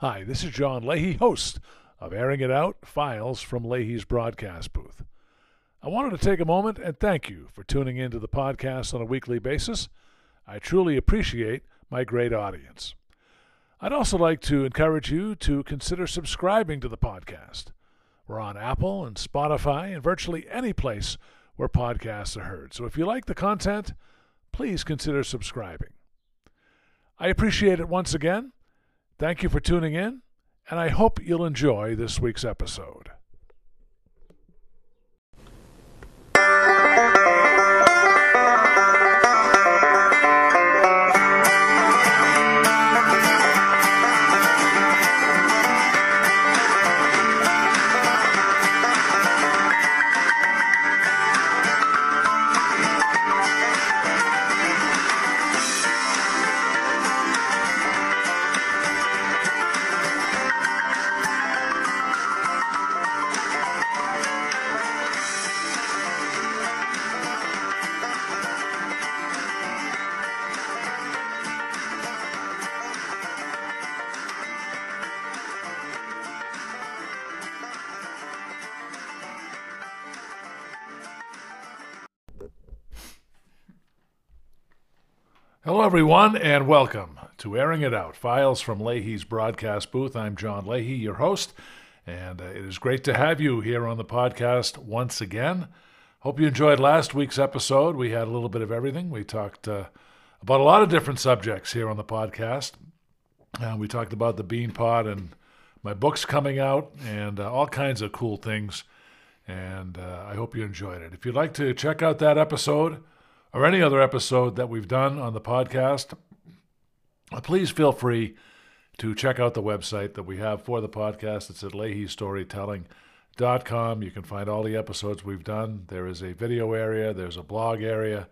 Hi, this is John Leahy, host of Airing It Out Files from Leahy's broadcast booth. I wanted to take a moment and thank you for tuning into the podcast on a weekly basis. I truly appreciate my great audience. I'd also like to encourage you to consider subscribing to the podcast. We're on Apple and Spotify and virtually any place where podcasts are heard. So if you like the content, please consider subscribing. I appreciate it once again. Thank you for tuning in, and I hope you'll enjoy this week's episode. Everyone, and welcome to Airing It Out Files from Leahy's broadcast booth. I'm John Leahy, your host, and uh, it is great to have you here on the podcast once again. Hope you enjoyed last week's episode. We had a little bit of everything. We talked uh, about a lot of different subjects here on the podcast. Uh, we talked about the bean pod and my books coming out and uh, all kinds of cool things. And uh, I hope you enjoyed it. If you'd like to check out that episode, or any other episode that we've done on the podcast, please feel free to check out the website that we have for the podcast. It's at leahystorytelling.com. You can find all the episodes we've done. There is a video area, there's a blog area.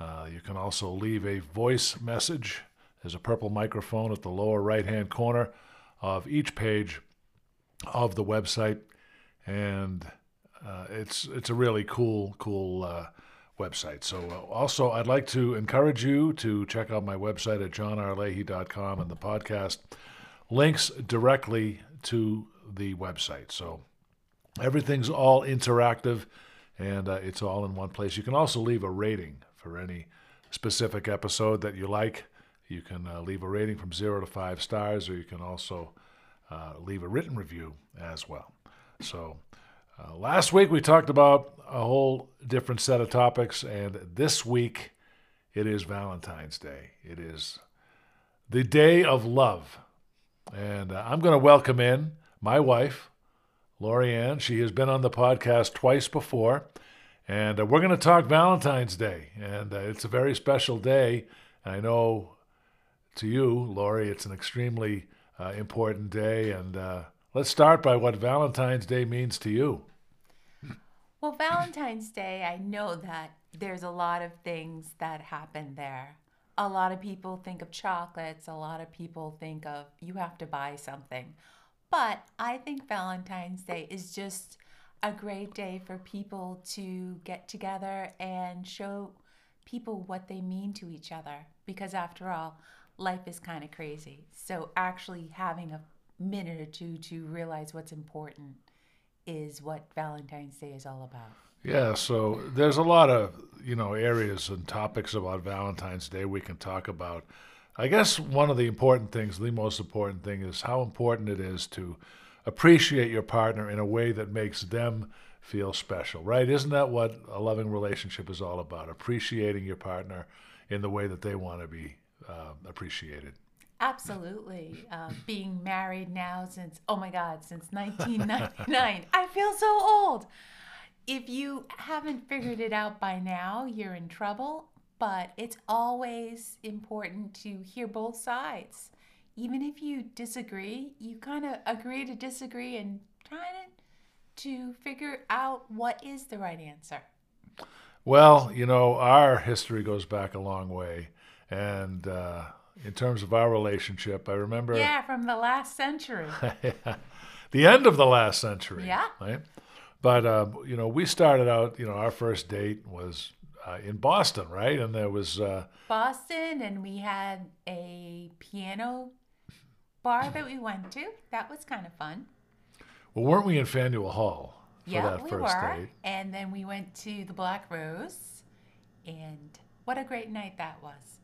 Uh, you can also leave a voice message. There's a purple microphone at the lower right hand corner of each page of the website. And uh, it's, it's a really cool, cool uh, website. So, uh, also, I'd like to encourage you to check out my website at johnrleahy.com and the podcast links directly to the website. So, everything's all interactive and uh, it's all in one place. You can also leave a rating for any specific episode that you like. You can uh, leave a rating from zero to five stars, or you can also uh, leave a written review as well. So, uh, last week we talked about a whole different set of topics, and this week it is Valentine's Day. It is the day of love. And uh, I'm going to welcome in my wife, Lori Ann. She has been on the podcast twice before, and uh, we're going to talk Valentine's Day. And uh, it's a very special day. I know to you, Lori, it's an extremely uh, important day. And uh, let's start by what Valentine's Day means to you. Well, Valentine's Day, I know that there's a lot of things that happen there. A lot of people think of chocolates, a lot of people think of you have to buy something. But I think Valentine's Day is just a great day for people to get together and show people what they mean to each other. Because after all, life is kind of crazy. So actually having a minute or two to realize what's important is what Valentine's Day is all about. Yeah, so there's a lot of you know areas and topics about Valentine's Day we can talk about. I guess one of the important things, the most important thing, is how important it is to appreciate your partner in a way that makes them feel special, right? Isn't that what a loving relationship is all about? Appreciating your partner in the way that they want to be uh, appreciated. Absolutely. Uh, being married now since, oh my God, since 1999. I feel so old. If you haven't figured it out by now, you're in trouble, but it's always important to hear both sides. Even if you disagree, you kind of agree to disagree and try to, to figure out what is the right answer. Well, you know, our history goes back a long way. And, uh, in terms of our relationship. I remember. Yeah, from the last century. the end of the last century. Yeah. Right. But uh, you know, we started out. You know, our first date was uh, in Boston, right? And there was uh, Boston, and we had a piano bar that we went to. That was kind of fun. Well, weren't we in Faneuil Hall for yeah, that we first were. date? And then we went to the Black Rose, and what a great night that was.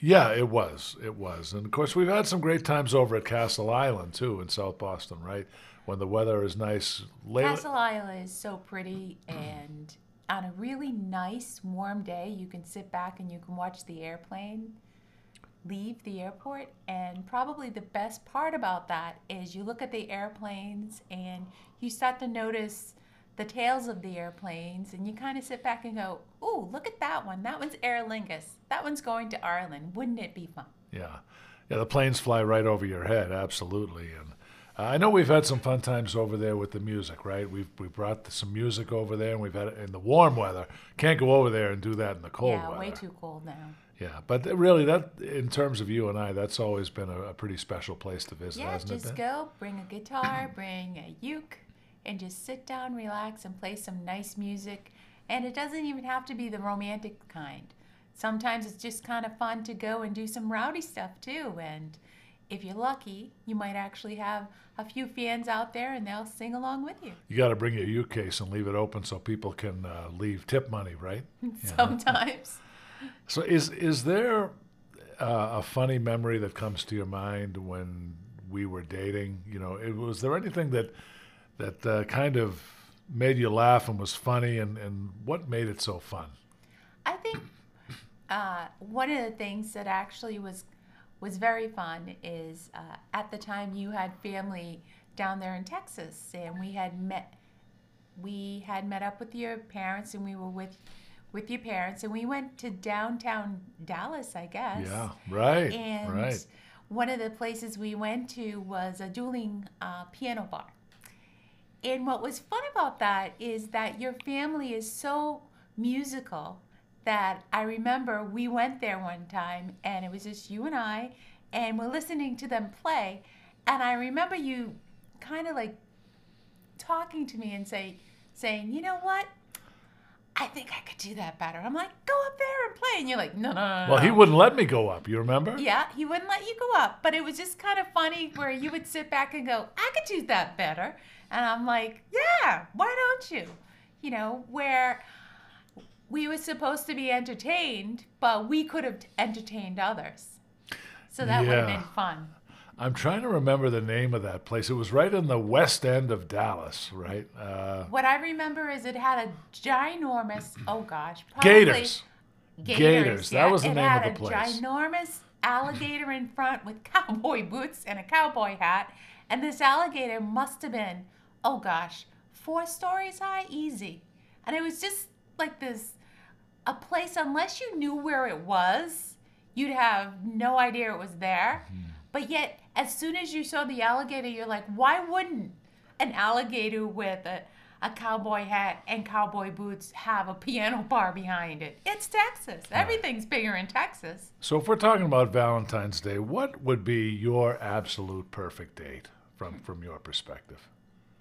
Yeah, it was. It was. And of course, we've had some great times over at Castle Island too in South Boston, right? When the weather is nice. Late, Castle Isle is so pretty, and on a really nice, warm day, you can sit back and you can watch the airplane leave the airport. And probably the best part about that is you look at the airplanes and you start to notice the tails of the airplanes, and you kind of sit back and go, "Ooh, look at that one! That one's Aer Lingus. That one's going to Ireland. Wouldn't it be fun?" Yeah, yeah. The planes fly right over your head, absolutely. And uh, I know we've had some fun times over there with the music, right? We've we brought some music over there, and we've had it in the warm weather. Can't go over there and do that in the cold yeah, weather. way too cold now. Yeah, but really, that in terms of you and I, that's always been a, a pretty special place to visit, Yeah, hasn't just it? Ben? go, bring a guitar, bring a uke, and just sit down, relax, and play some nice music. And it doesn't even have to be the romantic kind. Sometimes it's just kind of fun to go and do some rowdy stuff too. And if you're lucky, you might actually have a few fans out there and they'll sing along with you. You got to bring your U case and leave it open so people can uh, leave tip money, right? Sometimes. So is is there uh, a funny memory that comes to your mind when we were dating? You know, it, was there anything that that uh, kind of made you laugh and was funny, and, and what made it so fun? I think uh, one of the things that actually was was very fun is uh, at the time you had family down there in Texas, and we had met we had met up with your parents, and we were with with your parents, and we went to downtown Dallas, I guess. Yeah, right, And right. one of the places we went to was a dueling uh, piano bar. And what was fun about that is that your family is so musical that I remember we went there one time and it was just you and I, and we're listening to them play. And I remember you kind of like talking to me and say, saying, you know what? I think I could do that better. I'm like, go up there and play. And you're like, no, no, no, no. Well, he wouldn't let me go up. You remember? Yeah, he wouldn't let you go up. But it was just kind of funny where you would sit back and go, I could do that better. And I'm like, yeah, why don't you? You know, where we were supposed to be entertained, but we could have entertained others. So that would have been fun. I'm trying to remember the name of that place. It was right in the west end of Dallas, right? Uh, What I remember is it had a ginormous, oh gosh, probably Gators. Gators. Gators, that was the it name of the place. It had a ginormous alligator in front with cowboy boots and a cowboy hat. And this alligator must have been, oh gosh, four stories high, easy. And it was just like this a place, unless you knew where it was, you'd have no idea it was there. Hmm. But yet, as soon as you saw the alligator, you're like, why wouldn't an alligator with a, a cowboy hat and cowboy boots have a piano bar behind it? It's Texas. Everything's bigger in Texas. so if we're talking about Valentine's Day, what would be your absolute perfect date from from your perspective?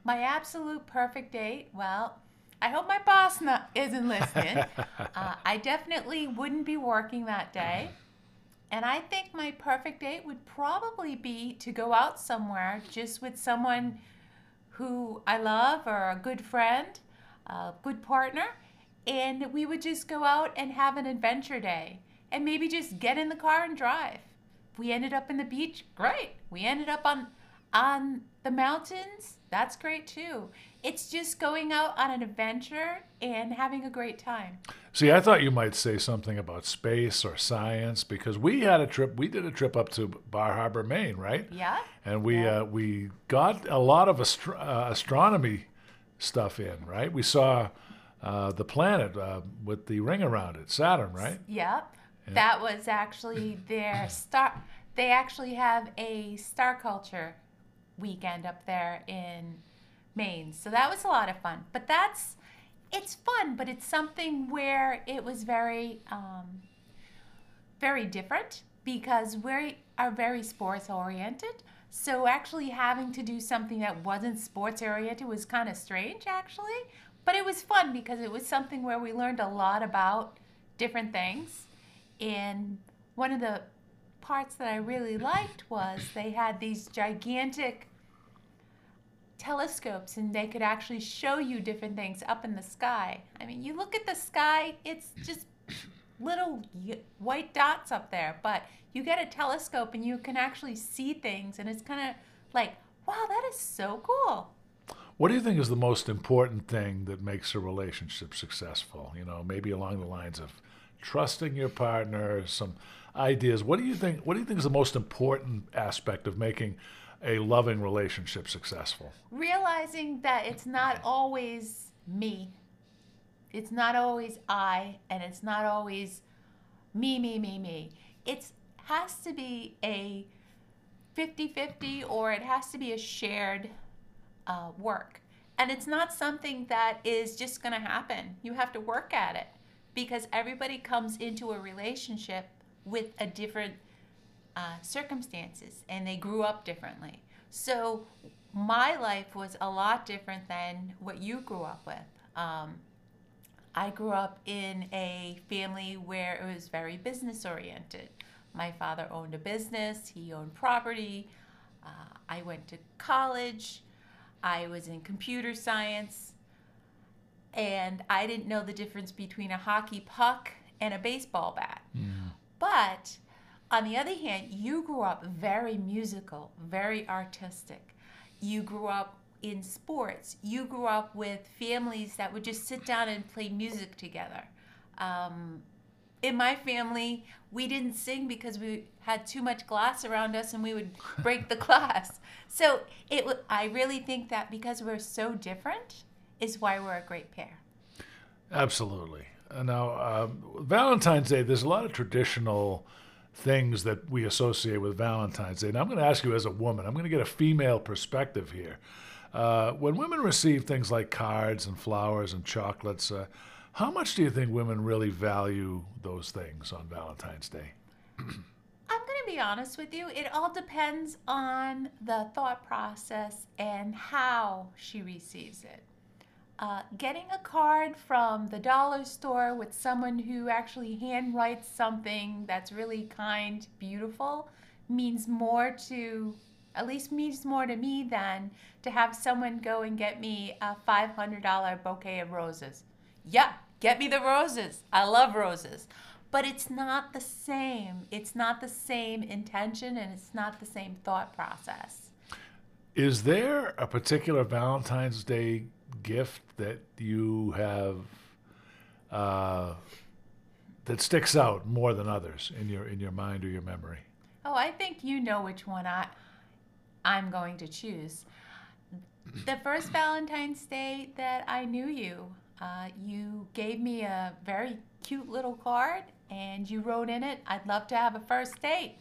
My absolute perfect date, well, I hope my boss not, isn't listening. uh, I definitely wouldn't be working that day. And I think my perfect date would probably be to go out somewhere just with someone who I love or a good friend, a good partner, and we would just go out and have an adventure day and maybe just get in the car and drive. If we ended up in the beach, great. We ended up on on the mountains, that's great too. It's just going out on an adventure and having a great time. See, I thought you might say something about space or science because we had a trip. We did a trip up to Bar Harbor, Maine, right? Yeah? And we Yeah. uh, we got a lot of astro- uh, astronomy stuff in, right? We saw uh, the planet uh, with the ring around it, Saturn, right? Yep. That was actually their star. They actually have a star culture weekend up there in Maine. So that was a lot of fun. But that's, it's fun, but it's something where it was very, um, very different because we are very sports oriented. So actually having to do something that wasn't sports oriented was kind of strange actually. But it was fun because it was something where we learned a lot about different things. And one of the parts that I really liked was they had these gigantic telescopes and they could actually show you different things up in the sky. I mean, you look at the sky, it's just little white dots up there, but you get a telescope and you can actually see things and it's kind of like, wow, that is so cool. What do you think is the most important thing that makes a relationship successful? You know, maybe along the lines of trusting your partner, some ideas. What do you think what do you think is the most important aspect of making a loving relationship successful? Realizing that it's not always me. It's not always I and it's not always me me me me. It has to be a 50-50 or it has to be a shared uh, work. And it's not something that is just going to happen. You have to work at it because everybody comes into a relationship with a different uh, circumstances and they grew up differently. So my life was a lot different than what you grew up with. Um, I grew up in a family where it was very business oriented. My father owned a business, he owned property. Uh, I went to college. I was in computer science, and I didn't know the difference between a hockey puck and a baseball bat. Mm. But on the other hand, you grew up very musical, very artistic. You grew up in sports. You grew up with families that would just sit down and play music together. Um, in my family, we didn't sing because we had too much glass around us and we would break the glass. So it I really think that because we're so different is why we're a great pair. Absolutely. Uh, now, um, Valentine's Day, there's a lot of traditional things that we associate with Valentine's Day. And I'm going to ask you as a woman, I'm going to get a female perspective here. Uh, when women receive things like cards and flowers and chocolates, uh, how much do you think women really value those things on Valentine's Day? I'm going to be honest with you. It all depends on the thought process and how she receives it. Uh, getting a card from the dollar store with someone who actually handwrites something that's really kind, beautiful, means more to, at least means more to me than to have someone go and get me a $500 bouquet of roses. Yeah, Get me the roses. I love roses. But it's not the same. It's not the same intention and it's not the same thought process. Is there a particular Valentine's Day gift that you have uh, that sticks out more than others in your in your mind or your memory? Oh, I think you know which one I I'm going to choose. The first Valentine's Day that I knew you, uh, you gave me a very cute little card and you wrote in it, I'd love to have a first date.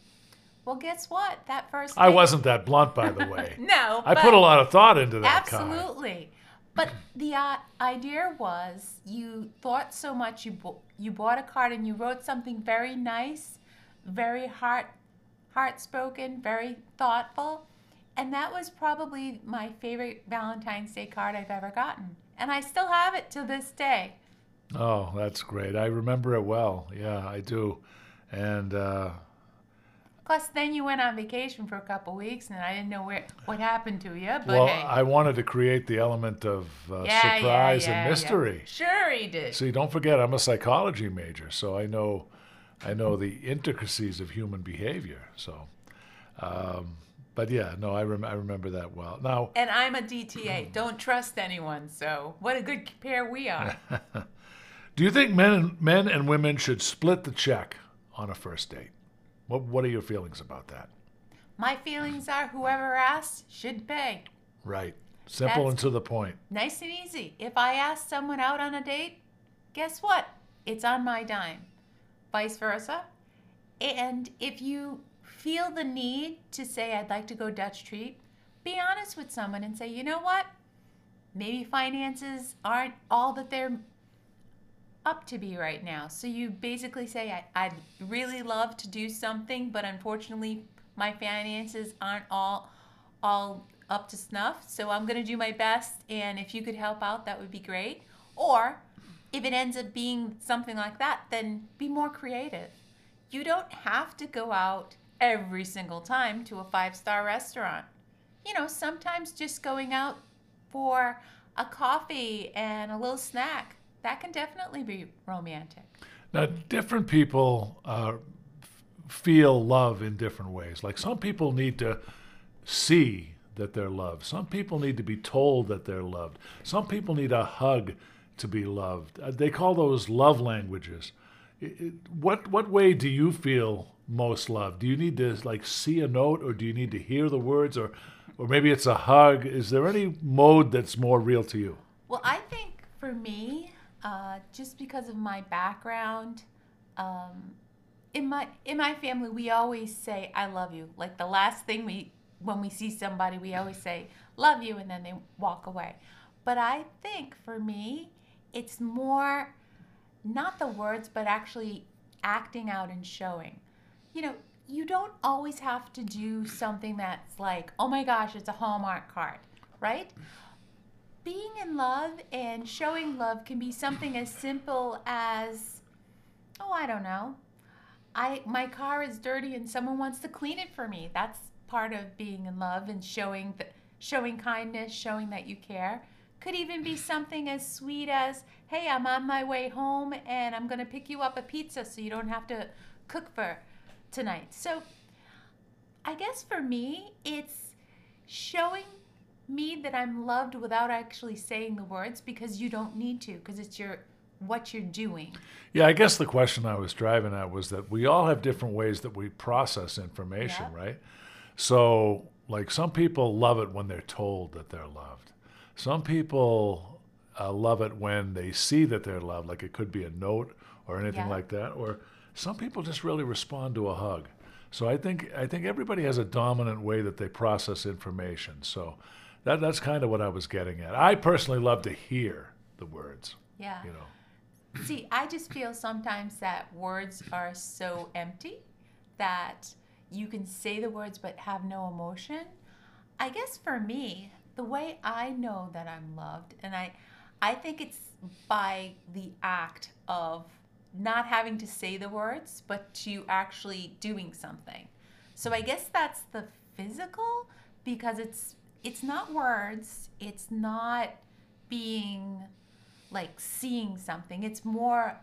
Well, guess what? That first date... I wasn't that blunt, by the way. no. I put a lot of thought into that Absolutely. But the uh, idea was you thought so much, you, bo- you bought a card and you wrote something very nice, very heart heart spoken, very thoughtful. And that was probably my favorite Valentine's Day card I've ever gotten and I still have it to this day. Oh, that's great. I remember it well. Yeah, I do. And uh, plus, then you went on vacation for a couple weeks, and I didn't know where what happened to you. But well, hey. I wanted to create the element of uh, yeah, surprise yeah, yeah, and mystery. Sure, he did. See, don't forget, I'm a psychology major, so I know, I know the intricacies of human behavior. So. Um, but yeah, no, I, rem- I remember that well. Now, and I'm a DTA. Don't trust anyone. So what a good pair we are. Do you think men and, men and women should split the check on a first date? What What are your feelings about that? My feelings are whoever asks should pay. Right. Simple That's and to the point. Nice and easy. If I ask someone out on a date, guess what? It's on my dime. Vice versa. And if you feel the need to say, I'd like to go Dutch treat, be honest with someone and say, you know what? Maybe finances aren't all that they're up to be right now. So you basically say, I, would really love to do something, but unfortunately, my finances aren't all all up to snuff. So I'm going to do my best, and if you could help out, that would be great. Or if it ends up being something like that, then be more creative. You don't have to go out every single time to a five star restaurant. You know, sometimes just going out for a coffee and a little snack, that can definitely be romantic. Now, different people uh, feel love in different ways. Like some people need to see that they're loved. Some people need to be told that they're loved. Some people need a hug to be loved. Uh, they call those love languages. It, it, what what way do you feel most loved? Do you need to like see a note, or do you need to hear the words, or or maybe it's a hug? Is there any mode that's more real to you? Well, I think for me, uh, just because of my background, um, in my in my family, we always say "I love you." Like the last thing we when we see somebody, we always say "love you," and then they walk away. But I think for me, it's more not the words, but actually acting out and showing. You know, you don't always have to do something that's like, oh my gosh, it's a Hallmark card, right? Being in love and showing love can be something as simple as, oh, I don't know. I my car is dirty and someone wants to clean it for me. That's part of being in love and showing the, showing kindness, showing that you care. Could even be something as sweet as, hey, I'm on my way home and I'm going to pick you up a pizza so you don't have to cook for tonight. So I guess for me, it's showing me that I'm loved without actually saying the words because you don't need to because it's your what you're doing. Yeah, I guess the question I was driving at was that we all have different ways that we process information, Yeah. right? So, like some people love it when they're told that they're loved. Some people uh, love it when they see that they're loved, like it could be a note or anything Yeah. like that. Or some people just really respond to a hug. So I think I think everybody has a dominant way that they process information. So that that's kind of what I was getting at. I personally love to hear the words. Yeah. You know. See, I just feel sometimes that words are so empty that you can say the words but have no emotion. I guess for me, the way I know that I'm loved, and I, I think it's by the act of not having to say the words, but to actually doing something. So I guess that's the physical because it's it's not words, it's not being like seeing something. It's more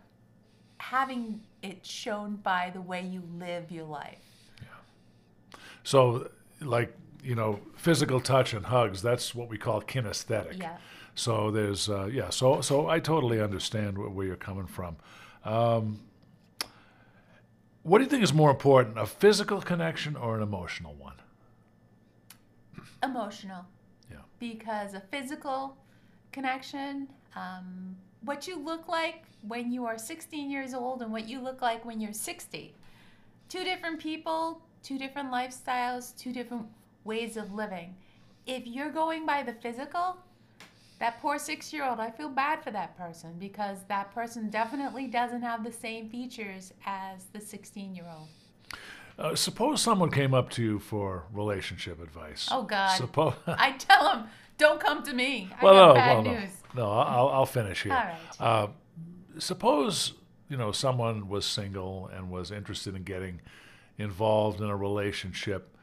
having it shown by the way you live your life. Yeah. So, like, you know, physical touch and hugs, that's what we call kinesthetic. Yeah. So there's, uh, yeah, so, so I totally understand where, where you're coming from. Um, what do you think is more important, a physical connection or an emotional one? Emotional. Yeah. Because a physical connection, um, what you look like when you are 16 years old and what you look like when you're 60. Two different people, two different lifestyles, two different ways of living. If you're going by the physical, that poor six year old, I feel bad for that person because that person definitely doesn't have the same features as the 16 year old. Uh, suppose someone came up to you for relationship advice. Oh, God. Suppose. I tell them, don't come to me. I well, got no, bad well, no, news. no. I'll, I'll finish here. All right. Uh, suppose you know someone was single and was interested in getting involved in a relationship.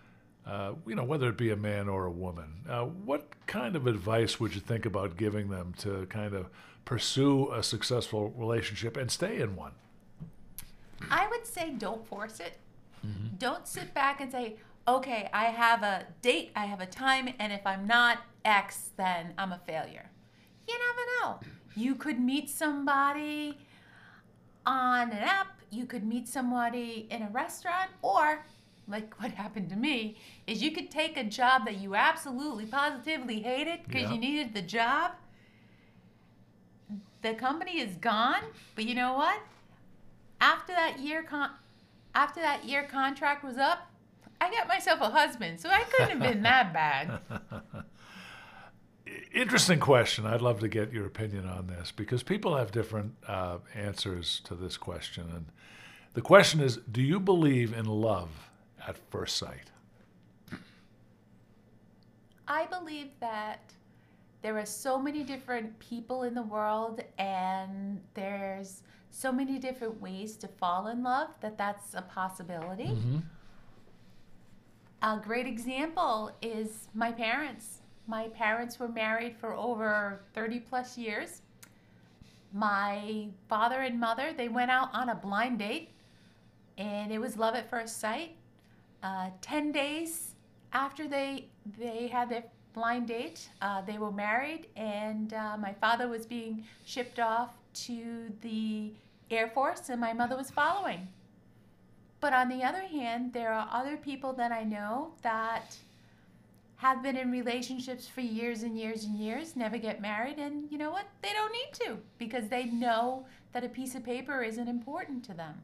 Uh, you know, whether it be a man or a woman, uh, what kind of advice would you think about giving them to kind of pursue a successful relationship and stay in one? I would say don't force it. Mm-hmm. Don't sit back and say, okay, I have a date, I have a time, and if I'm not X, then I'm a failure. You never know. You could meet somebody on an app, you could meet somebody in a restaurant, or like what happened to me is you could take a job that you absolutely positively hated because Yeah. you needed the job. The company is gone, but you know what? after that year con- after that year contract was up, I got myself a husband, so I couldn't have been that bad. Interesting question. I'd love to get your opinion on this because people have different uh, answers to this question. And the question is Do you believe in love at first sight? I believe that there are so many different people in the world and there's so many different ways to fall in love that that's a possibility. A great example is my parents. My parents were married for over 30 plus years. My father and mother, they went out on a blind date and it was love at first sight. Uh, 10 days after they they had their blind date, uh, they were married and uh, my father was being shipped off to the Air Force and my mother was following. But on the other hand, there are other people that I know that have been in relationships for years and years and years, never get married, and you know what? They don't need to because they know that a piece of paper isn't important to them.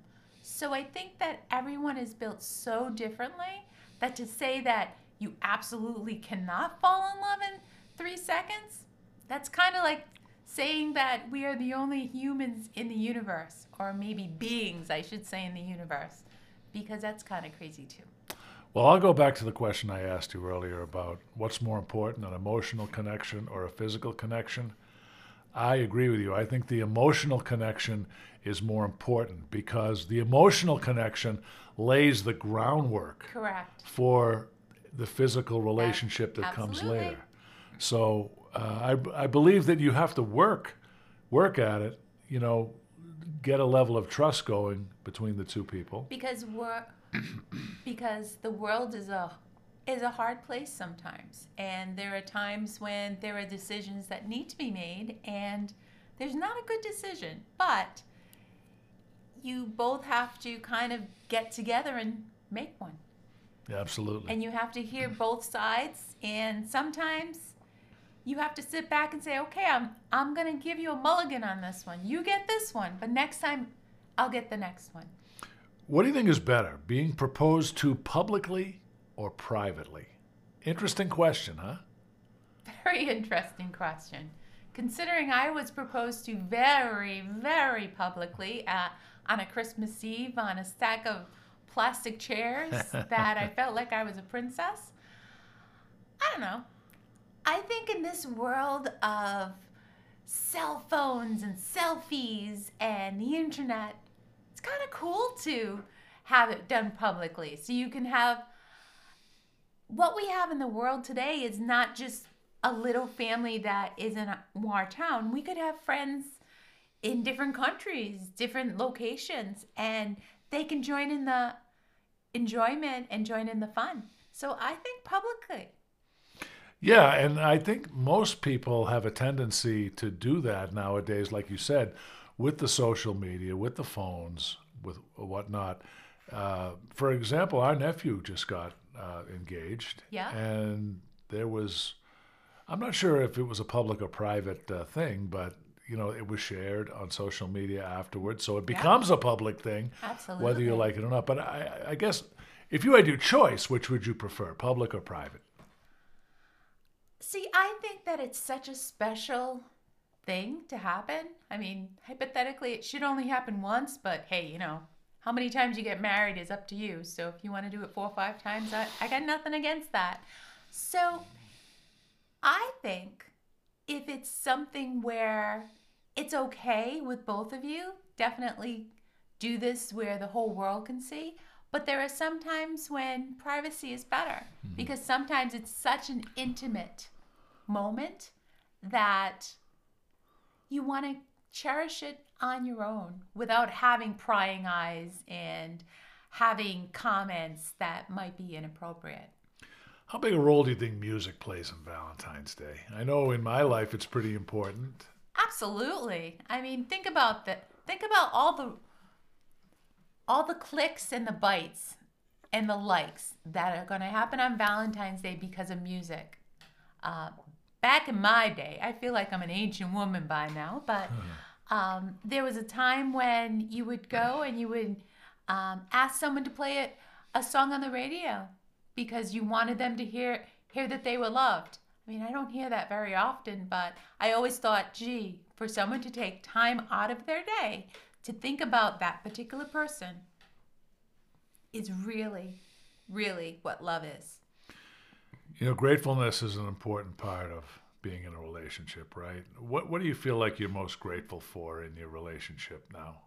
So I think that everyone is built so differently that to say that you absolutely cannot fall in love in three seconds, that's kind of like saying that we are the only humans in the universe, or maybe beings, I should say, in the universe, because that's kind of crazy too. Well, I'll go back to the question I asked you earlier about what's more important, an emotional connection or a physical connection. I agree with you. I think the emotional connection is more important because the emotional connection lays the groundwork Correct. for the physical relationship that comes later. So uh, I, I believe that you have to work work at it. You know, get a level of trust going between the two people. because we're because the world is a is a hard place sometimes and there are times when there are decisions that need to be made and there's not a good decision but you both have to kind of get together and make one Yeah, absolutely. and you have to hear both sides and sometimes you have to sit back and say okay i'm i'm going to give you a mulligan on this one you get this one but next time i'll get the next one What do you think is better, being proposed to publicly or privately? Interesting question, huh? Very interesting question. Considering I was proposed to very, very publicly uh, on a Christmas Eve on a stack of plastic chairs that I felt like I was a princess. I don't know. I think in this world of cell phones and selfies and the internet, it's kind of cool to have it done publicly. So you can have what we have in the world today is not just a little family that is in our town. We could have friends in different countries, different locations, and they can join in the enjoyment and join in the fun. So I think publicly. Yeah, and I think most people have a tendency to do that nowadays, like you said, with the social media, with the phones, with whatnot. Uh, for example, our nephew just got uh, engaged. Yeah. And there was, I'm not sure if it was a public or private uh, thing, but you know, it was shared on social media afterwards, so it becomes a public thing, Absolutely. whether you like it or not. But I, I guess if you had your choice, which would you prefer, public or private? See, I think that it's such a special thing to happen. I mean, hypothetically, it should only happen once, but hey, you know, how many times you get married is up to you. So if you want to do it four or five times, I, I got nothing against that. So I think if it's something where it's okay with both of you, definitely do this where the whole world can see. But there are some times when privacy is better mm-hmm. because sometimes it's such an intimate moment that you want to cherish it on your own without having prying eyes and having comments that might be inappropriate. How big a role do you think music plays in Valentine's Day? I know in my life it's pretty important. Absolutely. I mean, think about the think about all the all the clicks and the bites and the likes that are going to happen on Valentine's Day because of music. Uh, back in my day, I feel like I'm an ancient woman by now, but um, there was a time when you would go and you would um, ask someone to play it, a song on the radio because you wanted them to hear hear that they were loved. I mean, I don't hear that very often, but I always thought, gee, for someone to take time out of their day to think about that particular person is really, really what love is. You know, gratefulness is an important part of being in a relationship, right? What What do you feel like you're most grateful for in your relationship now?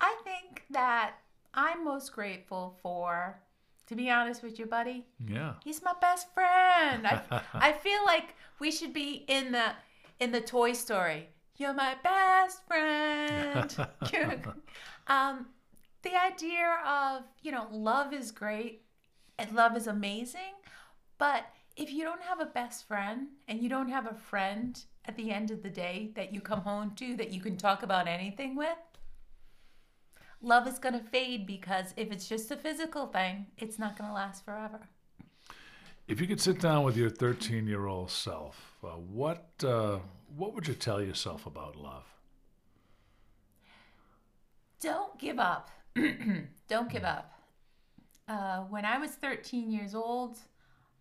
I think that I'm most grateful for To be honest with you, buddy, Yeah. he's my best friend. I, I feel like we should be in the in the Toy Story. You're my best friend. um, the idea of you know love is great and love is amazing, but if you don't have a best friend and you don't have a friend at the end of the day that you come home to that you can talk about anything with, love is going to fade because if it's just a physical thing, it's not going to last forever. If you could sit down with your 13 year old self, uh, what, uh, what would you tell yourself about love? Don't give up. Don't give up. Uh, when I was 13 years old,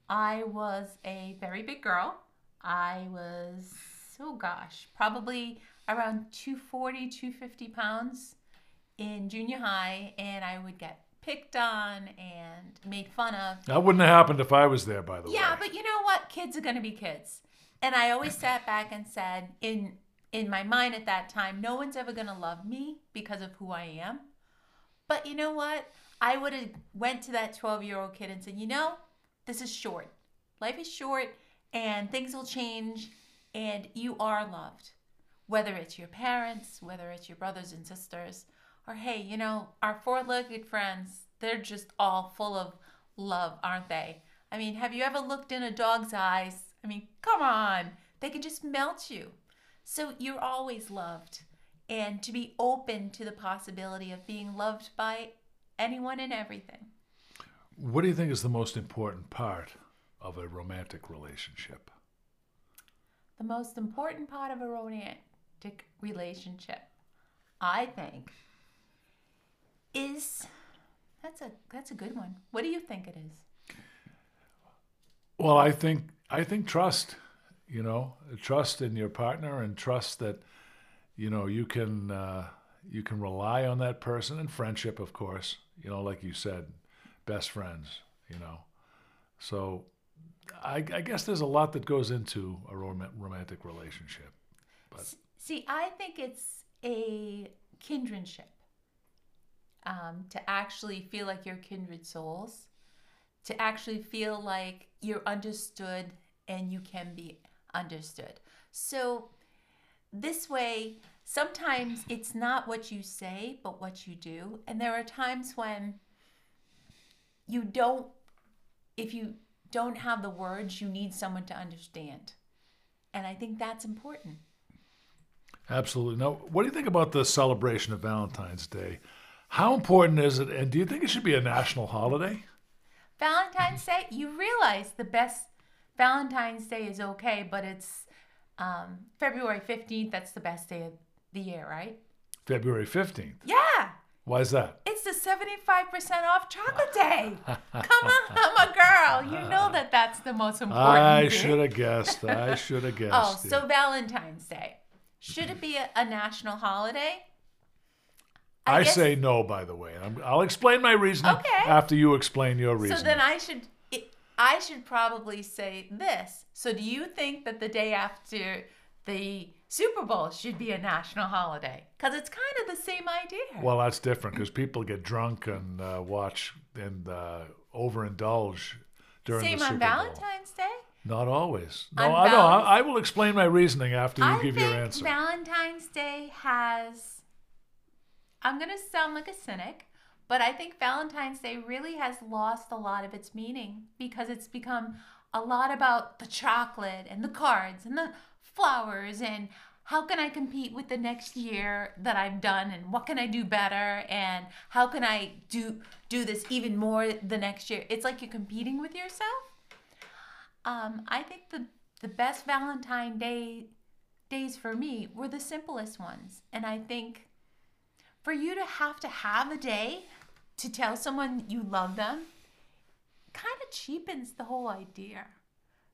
I was a very big girl. I was, oh gosh, probably around 240, 250 pounds in junior high, and I would get picked on and made fun of. That wouldn't have happened if I was there, by the Yeah, way. Yeah, but you know what? Kids are going to be kids. And I always sat back and said, in in my mind at that time, no one's ever going to love me because of who I am. But you know what? I would have went to that 12-year-old kid and said, "You know, this is short. Life is short and things will change and you are loved. Whether it's your parents, whether it's your brothers and sisters, or hey, you know, our four-legged friends, they're just all full of love, aren't they? I mean, have you ever looked in a dog's eyes? I mean, come on. They can just melt you. So you're always loved. And to be open to the possibility of being loved by anyone and everything. What do you think is the most important part of a romantic relationship? The most important part of a romantic relationship, I think, is that's a that's a good one. What do you think it is? Well, I think I think trust. You know, trust in your partner and trust that you know you can uh, you can rely on that person and friendship, of course. You know, like you said, best friends. You know, so I, I guess there's a lot that goes into a rom- romantic relationship. But See, I think it's a kindredship. Um, to actually feel like you're kindred souls, to actually feel like you're understood and you can be understood. So, this way, sometimes it's not what you say, but what you do. And there are times when you don't, if you don't have the words, you need someone to understand. And I think that's important. Absolutely. Now, what do you think about the celebration of Valentine's Day? How important is it, and do you think it should be a national holiday? Valentine's Day, you realize the best Valentine's Day is okay, but it's um, February 15th. That's the best day of the year, right? February 15th. Yeah. Why is that? It's the 75% off chocolate day. Come on, I'm a girl. You know that that's the most important I should have guessed. I should have guessed. Oh, yeah. so Valentine's Day. Should it be a, a national holiday? I, guess- say no, by the way. I'm, I'll explain my reasoning Okay. after you explain your reasoning. So then I should I should probably say this. So do you think that the day after the Super Bowl should be a national holiday? Because it's kind of the same idea. well, that's different because people get drunk and uh, watch and uh, overindulge during same the Super Bowl. Same on Bowl. Valentine's Day. Not always. No, On I know. Valentine's- I, I will explain my reasoning after you I give your answer. Valentine's Day has. I'm gonna sound like a cynic, but I think Valentine's Day really has lost a lot of its meaning because it's become a lot about the chocolate and the cards and the flowers and how can I compete with the next year that I've done and what can I do better and how can I do do this even more the next year. It's like you're competing with yourself. Um, I think the the best Valentine Day days for me were the simplest ones. And I think for you to have to have a day to tell someone you love them kind of cheapens the whole idea.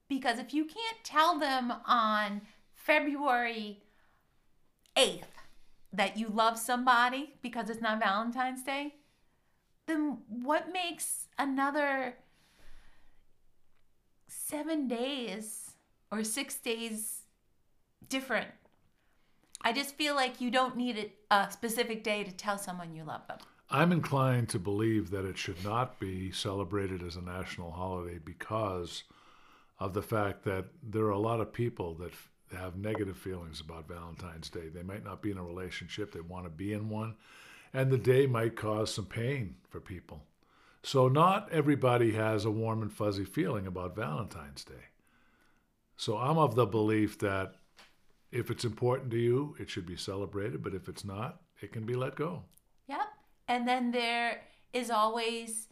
Because if you can't tell them on February 8th that you love somebody because it's not Valentine's Day, then what makes another seven days or six days different. I just feel like you don't need a, specific day to tell someone you love them. I'm inclined to believe that it should not be celebrated as a national holiday because of the fact that there are a lot of people that have negative feelings about Valentine's Day. They might not be in a relationship, they want to be in one, and the day might cause some pain for people. So, not everybody has a warm and fuzzy feeling about Valentine's Day. So, I'm of the belief that if it's important to you, it should be celebrated, but if it's not, it can be let go. Yep. And then there is always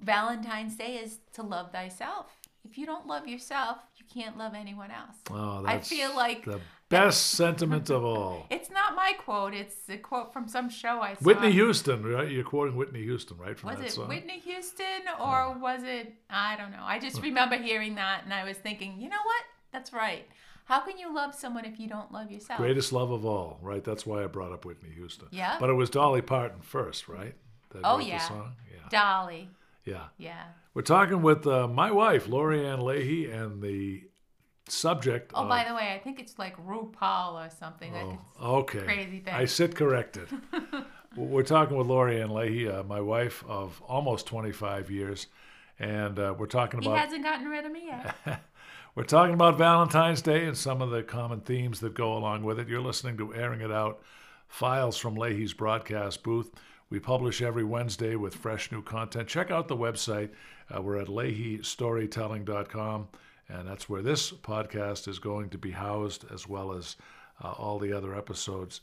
Valentine's Day is to love thyself. If you don't love yourself, you can't love anyone else. Oh, I that's feel like the best sentiment of all. it's not my quote, it's a quote from some show I saw. Whitney Houston, right? You're quoting Whitney Houston, right? From Was that it song. Whitney Houston oh. or was it I don't know. I just remember hearing that and I was thinking, you know what? That's right. How can you love someone if you don't love yourself? Greatest love of all, right? That's why I brought up Whitney Houston. Yeah. But it was Dolly Parton first, right? That Oh, yeah. Yeah. Dolly. Yeah. Yeah. We're talking with uh, my wife, Lori Ann Leahy, and the subject. Oh, of, by the way, I think it's like RuPaul or something. Oh, it's okay. crazy thing. I sit corrected. We're talking with Lori Ann Leahy, uh, my wife of almost 25 years, and uh, we're talking about. he hasn't gotten rid of me yet. We're talking about Valentine's Day and some of the common themes that go along with it. You're listening to Airing It Out, files from Leahy's broadcast booth. We publish every Wednesday with fresh new content. Check out the website. Uh, we're at leahystorytelling.com, and that's where this podcast is going to be housed, as well as uh, all the other episodes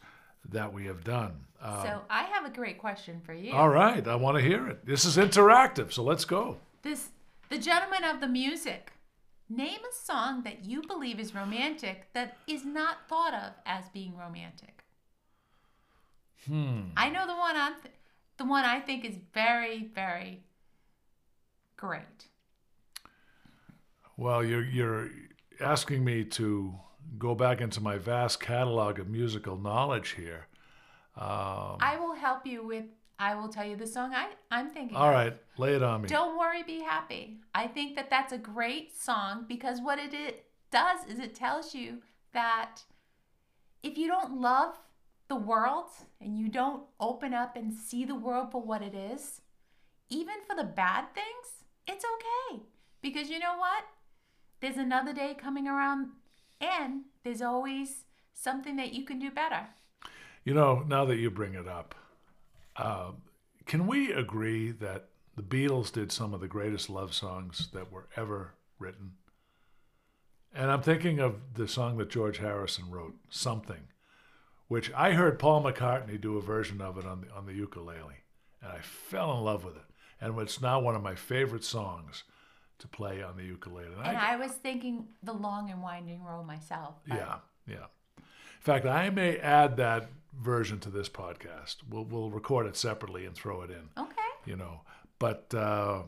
that we have done. Uh, so I have a great question for you. all right, I want to hear it. This is interactive, so let's go. This the gentleman of the music. Name a song that you believe is romantic that is not thought of as being romantic. Hmm. I know the one I'm th- the one I think is very very great. Well, you're you're asking me to go back into my vast catalog of musical knowledge here. Um, I will help you with I will tell you the song I I'm thinking all of. right, lay it on me. Don't worry, be happy. I think that that's a great song because what it, it does is it tells you that if you don't love the world and you don't open up and see the world for what it is, even for the bad things, it's okay. Because you know what? There's another day coming around and there's always something that you can do better. You know, now that you bring it up, um, can we agree that the Beatles did some of the greatest love songs that were ever written? And I'm thinking of the song that George Harrison wrote, "Something," which I heard Paul McCartney do a version of it on the on the ukulele, and I fell in love with it. And it's now one of my favorite songs to play on the ukulele. And And I was thinking the long and winding road myself. but- yeah, yeah. In fact, I may add that version to this podcast. We'll we'll record it separately and throw it in. Okay. You know, but uh,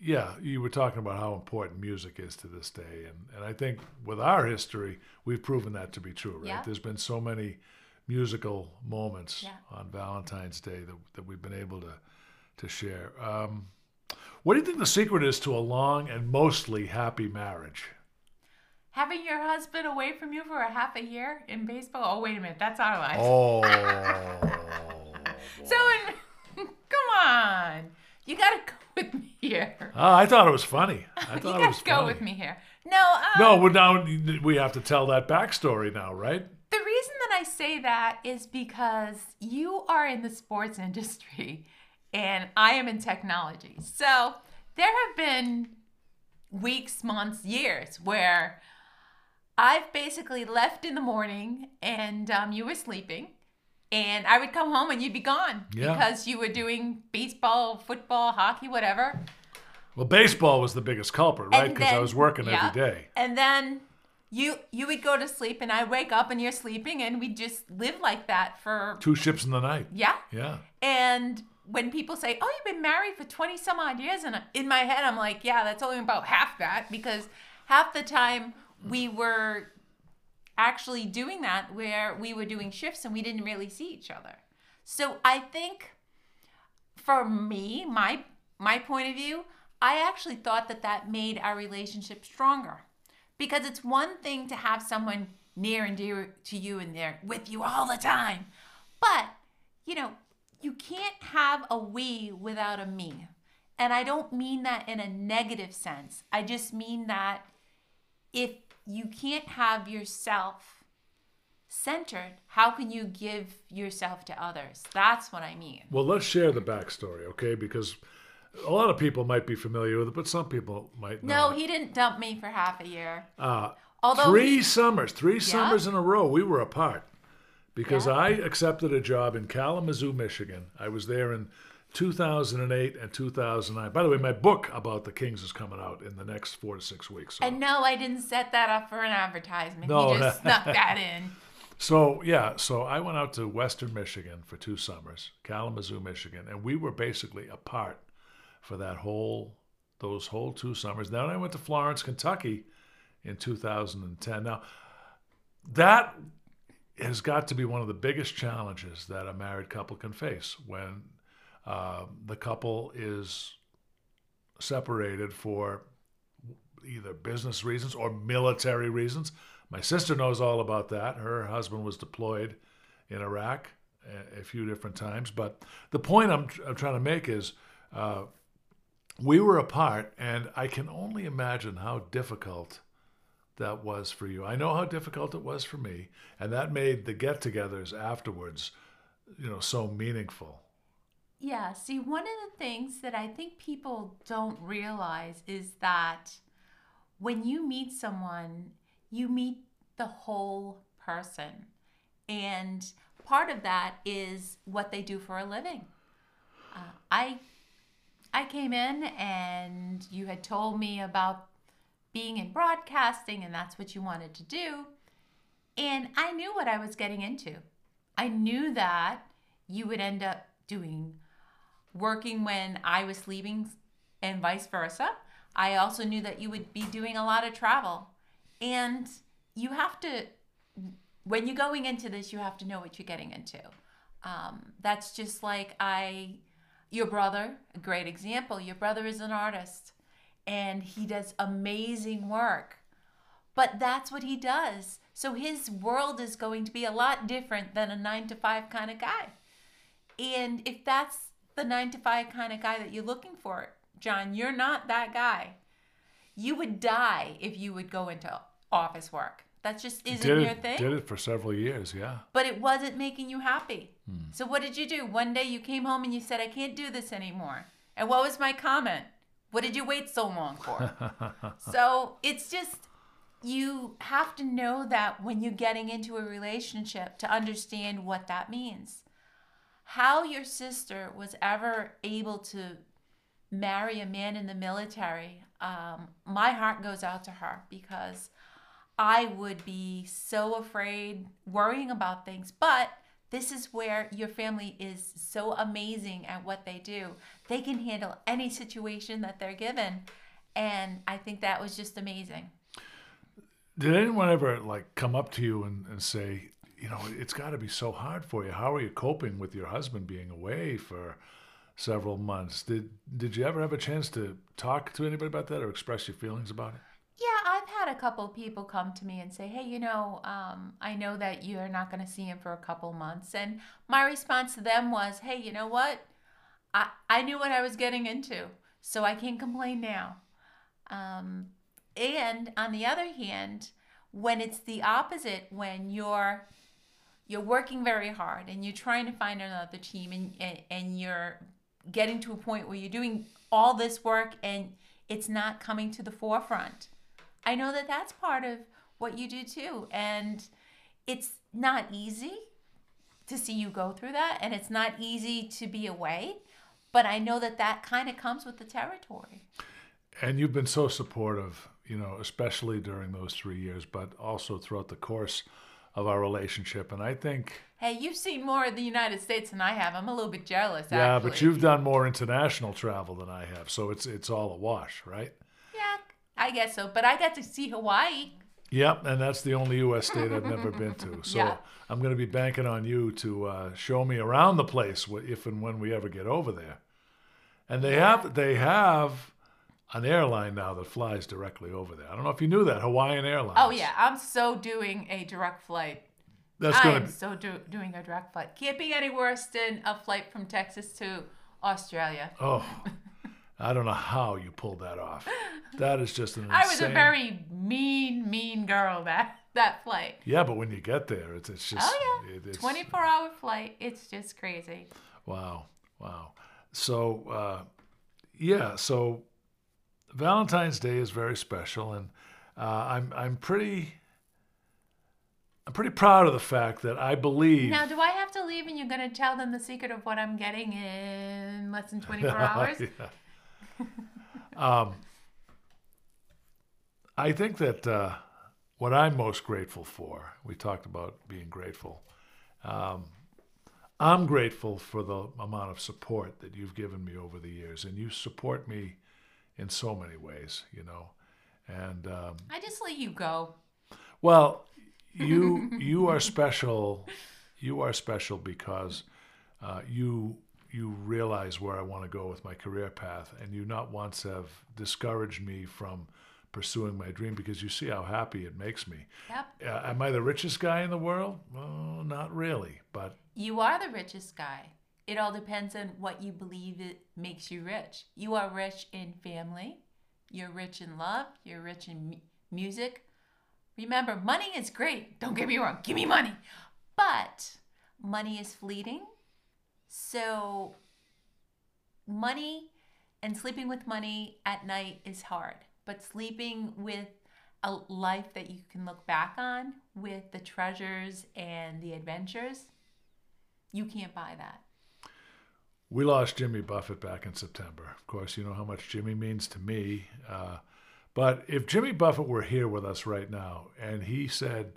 yeah, you were talking about how important music is to this day, and and I think with our history, we've proven that to be true. Right? Yeah. There's been so many musical moments Yeah. on Valentine's Day that that we've been able to to share. Um, what do you think the secret is to a long and mostly happy marriage? Having your husband away from you for a half a year in baseball? Oh, wait a minute. That's our life. Oh. So, in, come on. You got to go with me here. Oh, I thought it was funny. I You thought it got was to go funny. with me here. No, um, No, we're now we have to tell that backstory now, right? the reason that I say that is because you are in the sports industry and I am in technology. So, there have been weeks, months, years where I've basically left in the morning and um, you were sleeping. And I would come home and you'd be gone Yeah. because you were doing baseball, football, hockey, whatever. Well, baseball was the biggest culprit, right? Because I was working yeah. every day. And then you you would go to sleep and I'd wake up and you're sleeping and we just live like that for Two ships in the night. yeah. Yeah. And when people say, "Oh, you've been married for 20 some odd years," and in my head I'm like, "Yeah, that's only about half that because half the time we were actually doing that where we were doing shifts and we didn't really see each other." So I think for me, my my point of view, I actually thought that that made our relationship stronger. Because it's one thing to have someone near and dear to you and there with you all the time. But, you know, you can't have a we without a me. And I don't mean that in a negative sense. I just mean that if you can't have yourself centered, how can you give yourself to others? That's what I mean. Well, let's share the backstory, okay? Because a lot of people might be familiar with it, but some people might No, not. he didn't dump me for half a year. Uh, Although three he- summers, three summers in a row, we were apart because Yeah. I accepted a job in Kalamazoo, Michigan. I was there in 2008 and 2009. By the way, my book about the Kings is coming out in the next four to six weeks. So, And no, I didn't set that up for an advertisement. No, he just snuck that in. so yeah, so I went out to Western Michigan for two summers, Kalamazoo, Michigan, and we were basically apart for that whole those whole two summers. Then I went to Florence, Kentucky in 2010. Now, that has got to be one of the biggest challenges that a married couple can face when uh, the couple is separated for either business reasons or military reasons. My sister knows all about that. Her husband was deployed in Iraq a, a few different times. But the point I'm, I'm trying to make is uh, we were apart, and I can only imagine how difficult that was for you. I know how difficult it was for me, and that made the get togethers afterwards, you know, so meaningful. Yeah, see, one of the things that I think people don't realize is that when you meet someone, you meet the whole person. And part of that is what they do for a living. Uh, I I came in and you had told me about being in broadcasting and that's what you wanted to do. And I knew what I was getting into. I knew that you would end up doing working when I was sleeping and vice versa. I also knew that you would be doing a lot of travel. And you have to, when you're going into this, you have to know what you're getting into. Um, that's just like I, your brother, a great example. Your brother is an artist and he does amazing work. But that's what he does. So his world is going to be a lot different than a nine to five kind of guy. And if that's the nine to five kind of guy that you're looking for, John, you're not that guy. You would die if you would go into office work. That just isn't did your it, thing. Did it for several years, yeah. But it wasn't making you happy. Hmm. So what did you do? One day you came home and you said, I can't do this anymore. And what was my comment? What did you wait so long for? so it's just, you have to know that when you're getting into a relationship to understand what that means. How your sister was ever able to marry a man in the military, um, my heart goes out to her because I would be so afraid, worrying about things. But this is where your family is so amazing at what they do. They can handle any situation that they're given. And I think that was just amazing. Did anyone ever like come up to you and, and say, you know, it's got to be so hard for you. How are you coping with your husband being away for several months? Did did you ever have a chance to talk to anybody about that or express your feelings about it? Yeah, I've had a couple people come to me and say, hey, you know, um, I know that you're not going to see him for a couple months. And my response to them was, hey, you know what? I, I knew what I was getting into, so I can't complain now. Um, and on the other hand, when it's the opposite, when you're you're working very hard and you're trying to find another team and, and, and you're getting to a point where you're doing all this work and it's not coming to the forefront. I know that that's part of what you do too. And it's not easy to see you go through that and it's not easy to be away, but I know that that kind of comes with the territory. And you've been so supportive, you know, especially during those three years, but also throughout the course of our relationship. And I think, Hey, you've seen more of the United States than I have. I'm a little bit jealous. yeah, actually. but you've done more international travel than I have, so it's it's all a wash, right? Yeah, I guess so. But I got to see Hawaii. Yep, and that's the only U.S. state I've never been to. So Yeah. I'm going to be banking on you to uh, show me around the place if and when we ever get over there. And they have they have an airline now that flies directly over there. I don't know if you knew that Hawaiian Airlines. Oh yeah, I'm so doing a direct flight That's good. I am so do, doing a direct flight. Can't be any worse than a flight from Texas to Australia. Oh, I don't know how you pulled that off. That is just an insane. I was a very mean, mean girl that that flight. Yeah, but when you get there, it's it's just. Oh yeah, it- it's, 24 hour flight. It's just crazy. Wow, wow. So, uh, yeah, so Valentine's Day is very special, and uh, I'm I'm pretty. I'm pretty proud of the fact that I believe. Now, do I have to leave and you're going to tell them the secret of what I'm getting in less than 24 hours? Um, I think that uh, what I'm most grateful for, we talked about being grateful. Um, I'm grateful for the amount of support that you've given me over the years, and you support me in so many ways, you know. And um, I just let you go. well, you you are special. You are special because uh, you you realize where I want to go with my career path, and you not once have discouraged me from pursuing my dream because you see how happy it makes me. Yep. Uh, am I the richest guy in the world? Well, not really, but You are the richest guy. It all depends on what you believe it makes you rich. You are rich in family. You're rich in love. You're rich in mu- music. Remember, money is great. Don't get me wrong. Give me money. But money is fleeting. So, money and sleeping with money at night is hard. But sleeping with a life that you can look back on with the treasures and the adventures, you can't buy that. We lost Jimmy Buffett back in September. Of course, you know how much Jimmy means to me. Uh, but if Jimmy Buffett were here with us right now and he said,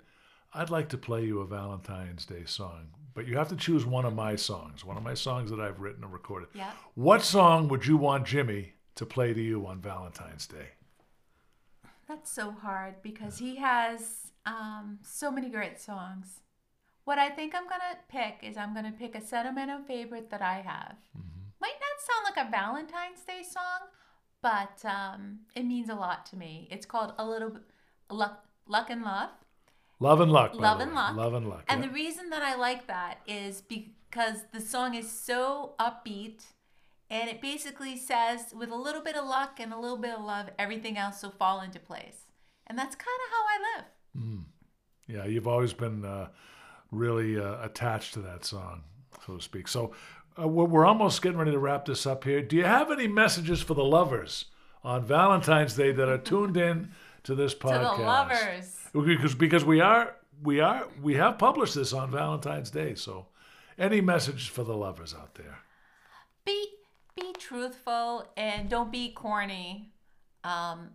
I'd like to play you a Valentine's Day song, but you have to choose one of my songs, one of my songs that I've written and recorded. Yeah. What song would you want Jimmy to play to you on Valentine's Day? That's so hard because he has um, so many great songs. What I think I'm gonna pick is I'm gonna pick a sentimental favorite that I have. Might not sound like a Valentine's Day song, but um, it means a lot to me. It's called a little luck, luck and love. Love and Luck. Love and. Luck. Love and Luck. And yeah. the reason that I like that is because the song is so upbeat and it basically says, with a little bit of luck and a little bit of love, everything else will fall into place. And that's kind of how I live. Yeah, you've always been uh, really uh, attached to that song, so to speak. So uh, we're, we're almost getting ready to wrap this up here. Do you have any messages for the lovers on Valentine's Day that are tuned in to this podcast? To the lovers. because because we are we are we have published this on Valentine's Day. So any messages for the lovers out there? Be be truthful and don't be corny. Um,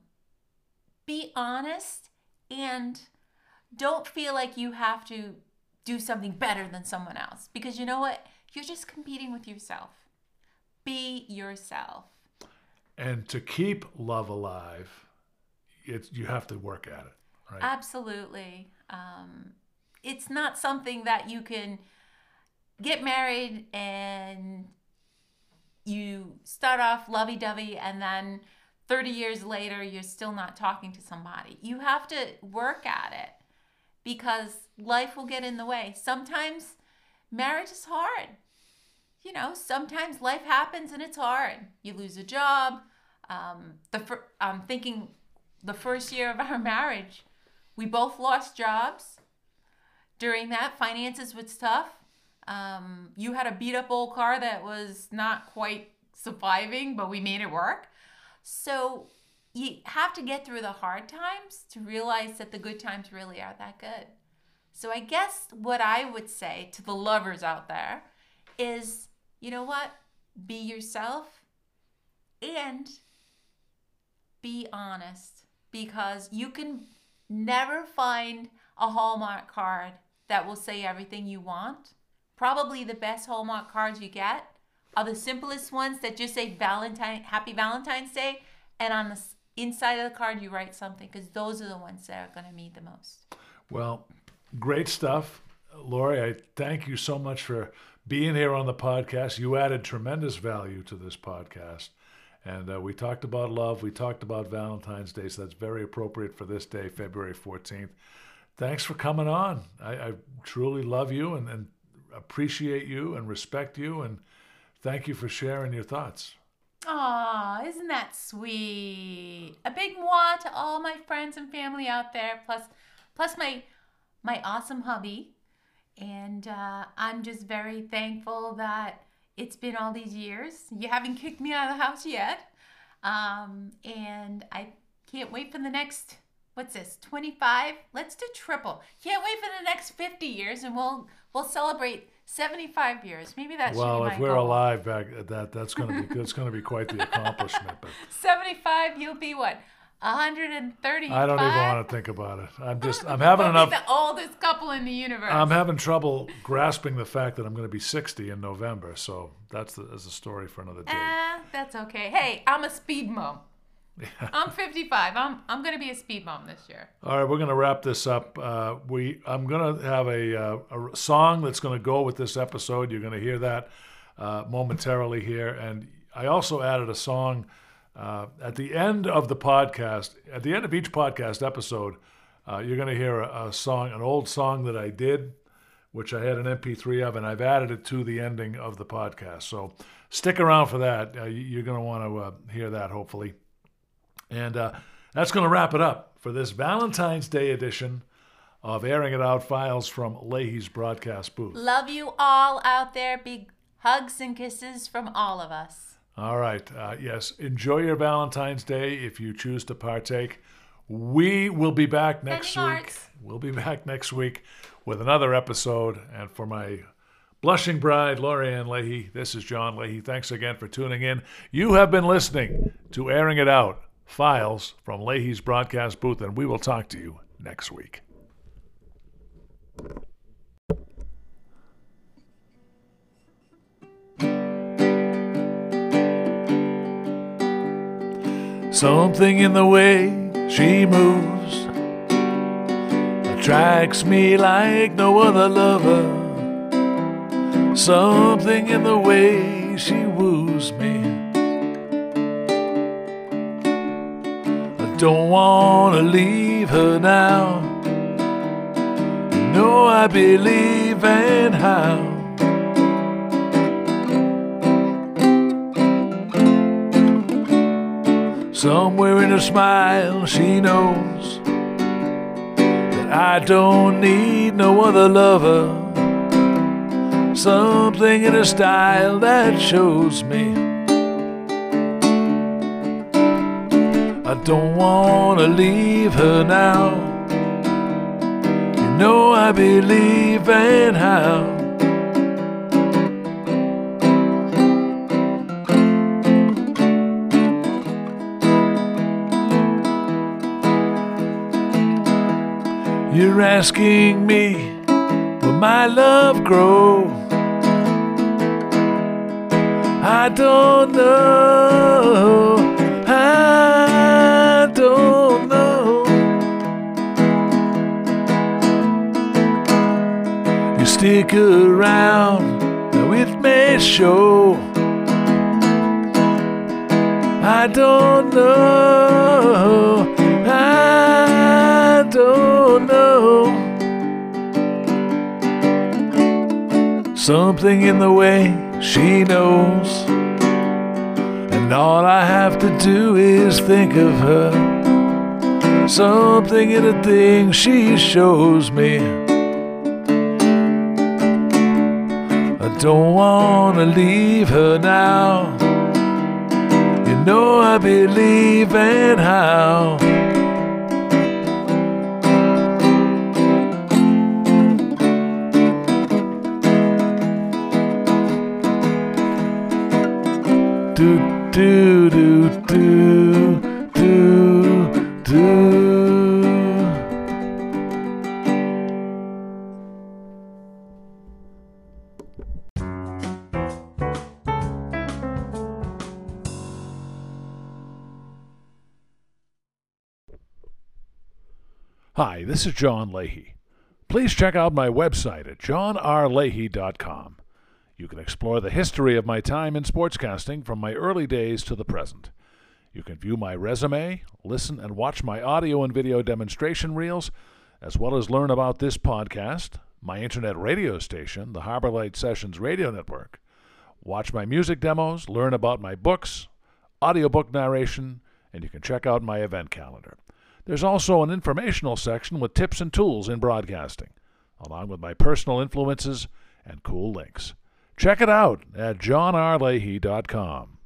be honest and don't feel like you have to do something better than someone else because you know what? You're just competing with yourself. Be yourself. And to keep love alive, it's you have to work at it, right? Absolutely. Um, it's not something that you can get married and you start off lovey dovey and then 30 years later you're still not talking to somebody. You have to work at it because life will get in the way. Sometimes marriage is hard. You know, sometimes life happens and it's hard. You lose a job. Um, the fir- I'm thinking the first year of our marriage, we both lost jobs. During that, finances was tough. Um, you had a beat up old car that was not quite surviving, but we made it work. So you have to get through the hard times to realize that the good times really are that good. So I guess what I would say to the lovers out there is, you know what? Be yourself and be honest because you can never find a Hallmark card that will say everything you want. Probably the best Hallmark cards you get are the simplest ones that just say Valentine Happy Valentine's Day and on the inside of the card you write something because those are the ones that are going to mean the most. Well, great stuff. Lori, I thank you so much for being here on the podcast. You added tremendous value to this podcast. And uh, we talked about love. We talked about Valentine's Day. So that's very appropriate for this day, February 14th. thanks for coming on. I, I truly love you and, and appreciate you and respect you and thank you for sharing your thoughts. Aw, isn't that sweet? A big moi to all my friends and family out there, plus plus my my awesome hubby. And uh, I'm just very thankful that it's been all these years. You haven't kicked me out of the house yet. Um, and I can't wait for the next what's this 25 let's do triple can't wait for the next 50 years and we'll we'll celebrate 75 years maybe that should Well, if we're goal. alive back at that, that's going to be that's going to be quite the accomplishment. But 75 you'll be what 135 I don't even want to think about it. I'm just I'm having enough. the oldest couple in the universe I'm having trouble grasping the fact that I'm going to be 60 in November. So that's the, that's a story for another day. Ah, that's okay hey i'm a speed mom i'm 55 i'm i'm gonna be a speed mom this year All right, we're going to wrap this up. Uh, we I'm going to have a, uh, a song that's going to go with this episode. You're going to hear that uh, momentarily here, and I also added a song uh, at the end of the podcast. At the end of each podcast episode, uh, you're going to hear a, a song, an old song that I did, which I had an MP3 of, and I've added it to the ending of the podcast. So stick around for that. Uh, you- you're going to want to uh, hear that, hopefully. And uh, that's going to wrap it up for this Valentine's Day edition of Airing It Out Files from Leahy's broadcast booth. love you all out there big hugs and kisses from all of us All right. Uh, yes. Enjoy your Valentine's Day if you choose to partake. We will be back next Sending week. hearts. We'll be back next week with another episode. And for my blushing bride, Lori-Ann Leahy, this is John Leahy. Thanks again for tuning in. You have been listening to Airing It Out Files from Leahy's broadcast booth, and we will talk to you next week. Something in the way she moves attracts me like no other lover. Something in the way she woos me. Don't want to leave her now. You know I believe in how. Somewhere in her smile, she knows that I don't need no other lover. Something in her style that shows me I don't want to leave her now. You know I believe in how. You're asking me, will my love grow? I don't know. Stick around, now it may show. I don't know. I don't know. Something in the way she knows. And all I have to do is think of her. Something in the thing she shows me. Don't want to leave her now. You know I believe in how. This is John Leahy. Please check out my website at johnrleahy.com. You can explore the history of my time in sportscasting from my early days to the present. You can view my resume, listen and watch my audio and video demonstration reels, as well as learn about this podcast, my internet radio station, the Harbor Light Sessions Radio Network, watch my music demos, learn about my books, audiobook narration, and you can check out my event calendar. There's also an informational section with tips and tools in broadcasting, along with my personal influences and cool links. Check it out at johnrleahy.com.